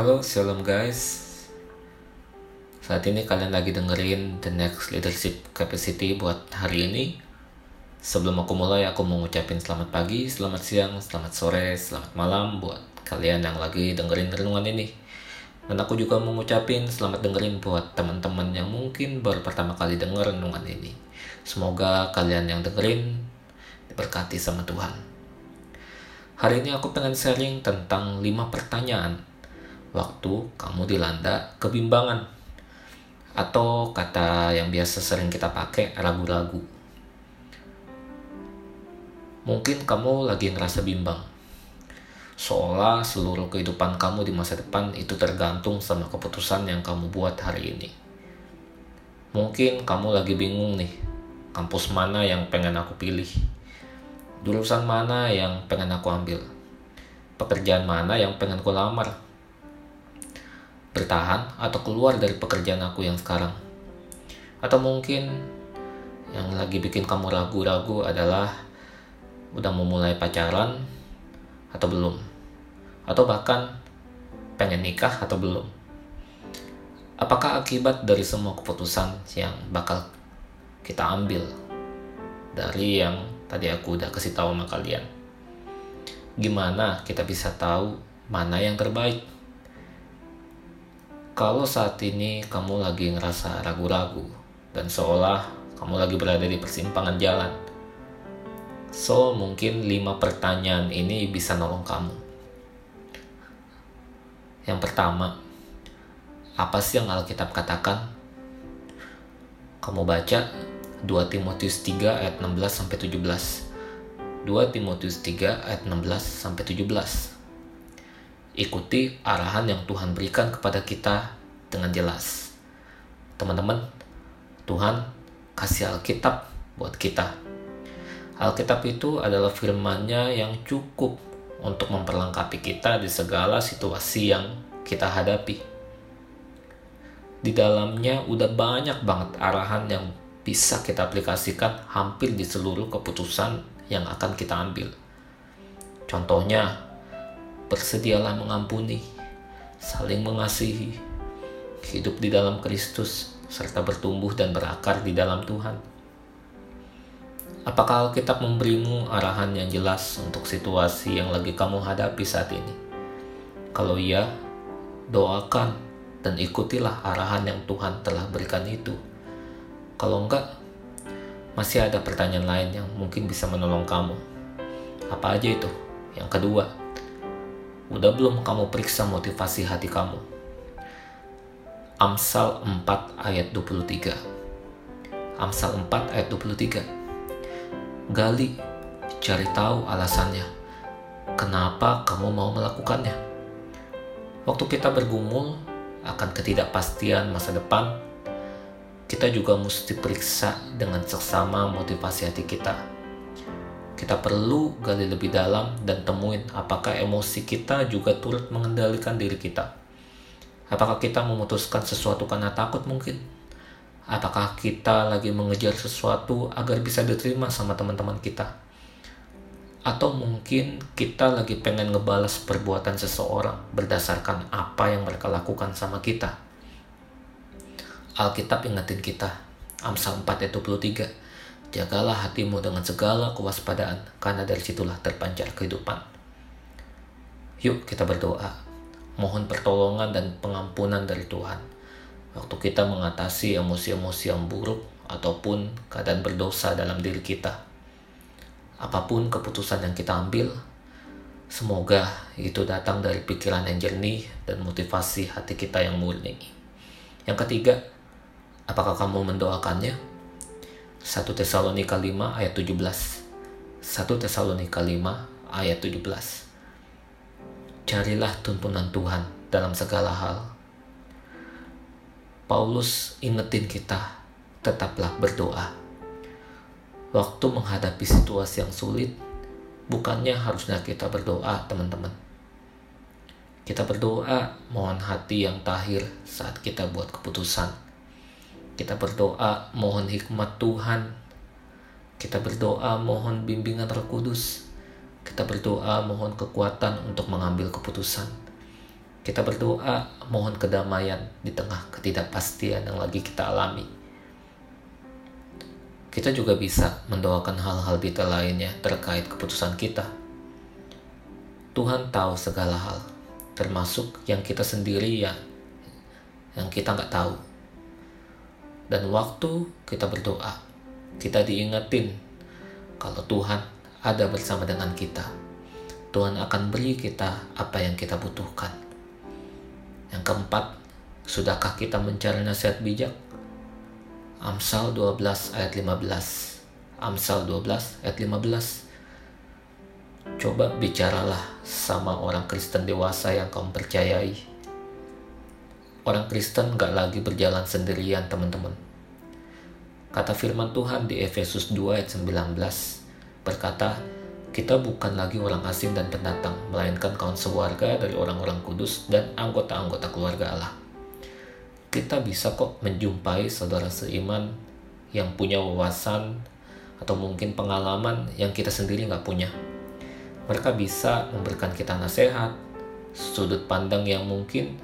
Halo, shalom guys. Saat ini kalian lagi dengerin The Next Leadership Capacity buat hari ini. Sebelum aku mulai, aku mau ngucapin selamat pagi, selamat siang, selamat sore, selamat malam buat kalian yang lagi dengerin renungan ini. Dan aku juga mau ngucapin selamat dengerin buat teman-teman yang mungkin baru pertama kali denger renungan ini. Semoga kalian yang dengerin diberkati sama Tuhan. Hari ini aku pengen sharing tentang 5 pertanyaan waktu kamu dilanda kebimbangan atau kata yang biasa sering kita pakai ragu-ragu. Mungkin kamu lagi ngerasa bimbang. Seolah seluruh kehidupan kamu di masa depan itu tergantung sama keputusan yang kamu buat hari ini. Mungkin kamu lagi bingung nih, kampus mana yang pengen aku pilih? Jurusan mana yang pengen aku ambil? Pekerjaan mana yang pengen ku lamar? Bertahan atau keluar dari pekerjaan aku yang sekarang. Atau mungkin yang lagi bikin kamu ragu-ragu adalah udah memulai pacaran atau belum. Atau bahkan pengen nikah atau belum. Apakah akibat dari semua keputusan yang bakal kita ambil dari yang tadi aku udah kasih tahu sama kalian? Gimana kita bisa tahu mana yang terbaik? Kalau saat ini kamu lagi ngerasa ragu-ragu dan seolah kamu lagi berada di persimpangan jalan, so mungkin lima pertanyaan ini bisa nolong kamu. Yang pertama, apa sih yang Alkitab katakan? Kamu baca 2 Timotius 3 ayat 16 sampai 17. 2 Timotius 3 ayat 16 sampai 17 ikuti arahan yang Tuhan berikan kepada kita dengan jelas. Teman-teman, Tuhan kasih Alkitab buat kita. Alkitab itu adalah firman-Nya yang cukup untuk memperlengkapi kita di segala situasi yang kita hadapi. Di dalamnya udah banyak banget arahan yang bisa kita aplikasikan hampir di seluruh keputusan yang akan kita ambil. Contohnya, bersedialah mengampuni, saling mengasihi, hidup di dalam Kristus, serta bertumbuh dan berakar di dalam Tuhan. Apakah Alkitab memberimu arahan yang jelas untuk situasi yang lagi kamu hadapi saat ini? Kalau iya, doakan dan ikutilah arahan yang Tuhan telah berikan itu. Kalau enggak, masih ada pertanyaan lain yang mungkin bisa menolong kamu. Apa aja itu? Yang kedua, Udah belum kamu periksa motivasi hati kamu? Amsal 4 ayat 23 Amsal 4 ayat 23 Gali, cari tahu alasannya. Kenapa kamu mau melakukannya? Waktu kita bergumul akan ketidakpastian masa depan, kita juga mesti periksa dengan seksama motivasi hati kita kita perlu gali lebih dalam dan temuin apakah emosi kita juga turut mengendalikan diri kita. Apakah kita memutuskan sesuatu karena takut mungkin? Apakah kita lagi mengejar sesuatu agar bisa diterima sama teman-teman kita? Atau mungkin kita lagi pengen ngebalas perbuatan seseorang berdasarkan apa yang mereka lakukan sama kita? Alkitab ingetin kita, Amsal 4 ayat 23, Jagalah hatimu dengan segala kewaspadaan, karena dari situlah terpancar kehidupan. Yuk kita berdoa, mohon pertolongan dan pengampunan dari Tuhan. Waktu kita mengatasi emosi-emosi yang buruk ataupun keadaan berdosa dalam diri kita. Apa pun keputusan yang kita ambil, semoga itu datang dari pikiran yang jernih dan motivasi hati kita yang murni. Yang ketiga, apakah kamu mendoakannya? 1 Tesalonika 5 ayat 17 1 Tesalonika 5 ayat 17 Carilah tuntunan Tuhan dalam segala hal. Paulus ingetin kita tetaplah berdoa. Waktu menghadapi situasi yang sulit bukannya harusnya kita berdoa teman-teman. Kita berdoa mohon hati yang tahir saat kita buat keputusan kita berdoa mohon hikmat Tuhan. Kita berdoa mohon bimbingan Roh Kudus. Kita berdoa mohon kekuatan untuk mengambil keputusan. Kita berdoa mohon kedamaian di tengah ketidakpastian yang lagi kita alami. Kita juga bisa mendoakan hal-hal detail lainnya terkait keputusan kita. Tuhan tahu segala hal, termasuk yang kita sendiri ya, yang kita nggak tahu. Dan waktu kita berdoa, kita diingetin kalau Tuhan ada bersama dengan kita. Tuhan akan beri kita apa yang kita butuhkan. Yang keempat, sudahkah kita mencari nasihat bijak? Amsal 12 ayat 15. Amsal 12 ayat 15. Coba bicaralah sama orang Kristen dewasa yang kamu percayai. Orang Kristen gak lagi berjalan sendirian teman-teman. Kata firman Tuhan di Efesus 2 ayat 19 berkata, kita bukan lagi orang asing dan pendatang, melainkan kawan sewarga dari orang-orang kudus dan anggota-anggota keluarga Allah. Kita bisa kok menjumpai saudara seiman yang punya wawasan atau mungkin pengalaman yang kita sendiri nggak punya. Mereka bisa memberikan kita nasihat, sudut pandang yang mungkin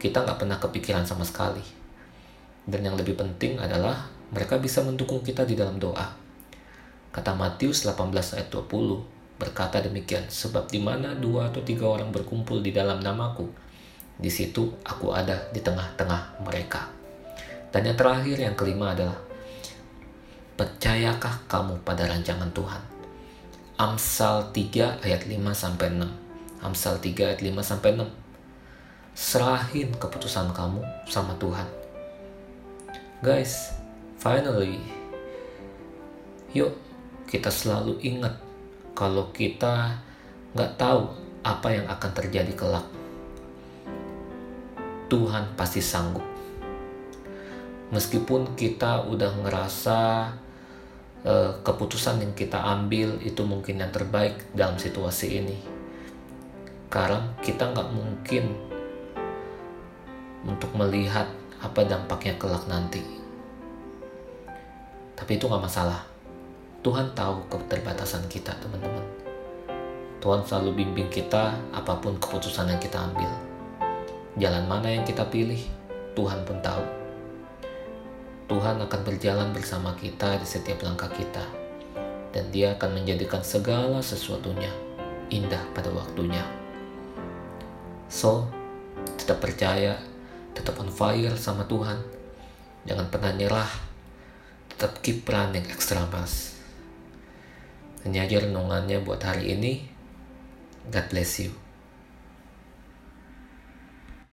kita nggak pernah kepikiran sama sekali. Dan yang lebih penting adalah mereka bisa mendukung kita di dalam doa Kata Matius 18 ayat 20 berkata demikian, sebab di mana dua atau tiga orang berkumpul di dalam namaku, di situ aku ada di tengah-tengah mereka. Dan yang terakhir, yang kelima adalah, percayakah kamu pada rancangan Tuhan? Amsal 3 ayat 5 sampai 6. Amsal 3 ayat 5 sampai 6. Serahin keputusan kamu sama Tuhan. Guys, finally, yuk kita selalu ingat kalau kita nggak tahu apa yang akan terjadi kelak. Tuhan pasti sanggup. Meskipun kita udah ngerasa uh, keputusan yang kita ambil itu mungkin yang terbaik dalam situasi ini. Karena kita nggak mungkin untuk melihat apa dampaknya kelak nanti. Tapi itu nggak masalah Tuhan tahu keterbatasan kita, teman-teman. Tuhan selalu bimbing kita apa pun keputusan yang kita ambil. Jalan mana yang kita pilih, Tuhan pun tahu. Tuhan akan berjalan bersama kita di setiap langkah kita. Dan dia akan menjadikan segala sesuatunya indah pada waktunya. So, tetap percaya, tetap on fire sama Tuhan. Jangan pernah nyerah. Tetap keep running extra miles. Ini aja renungannya buat hari ini. God bless you.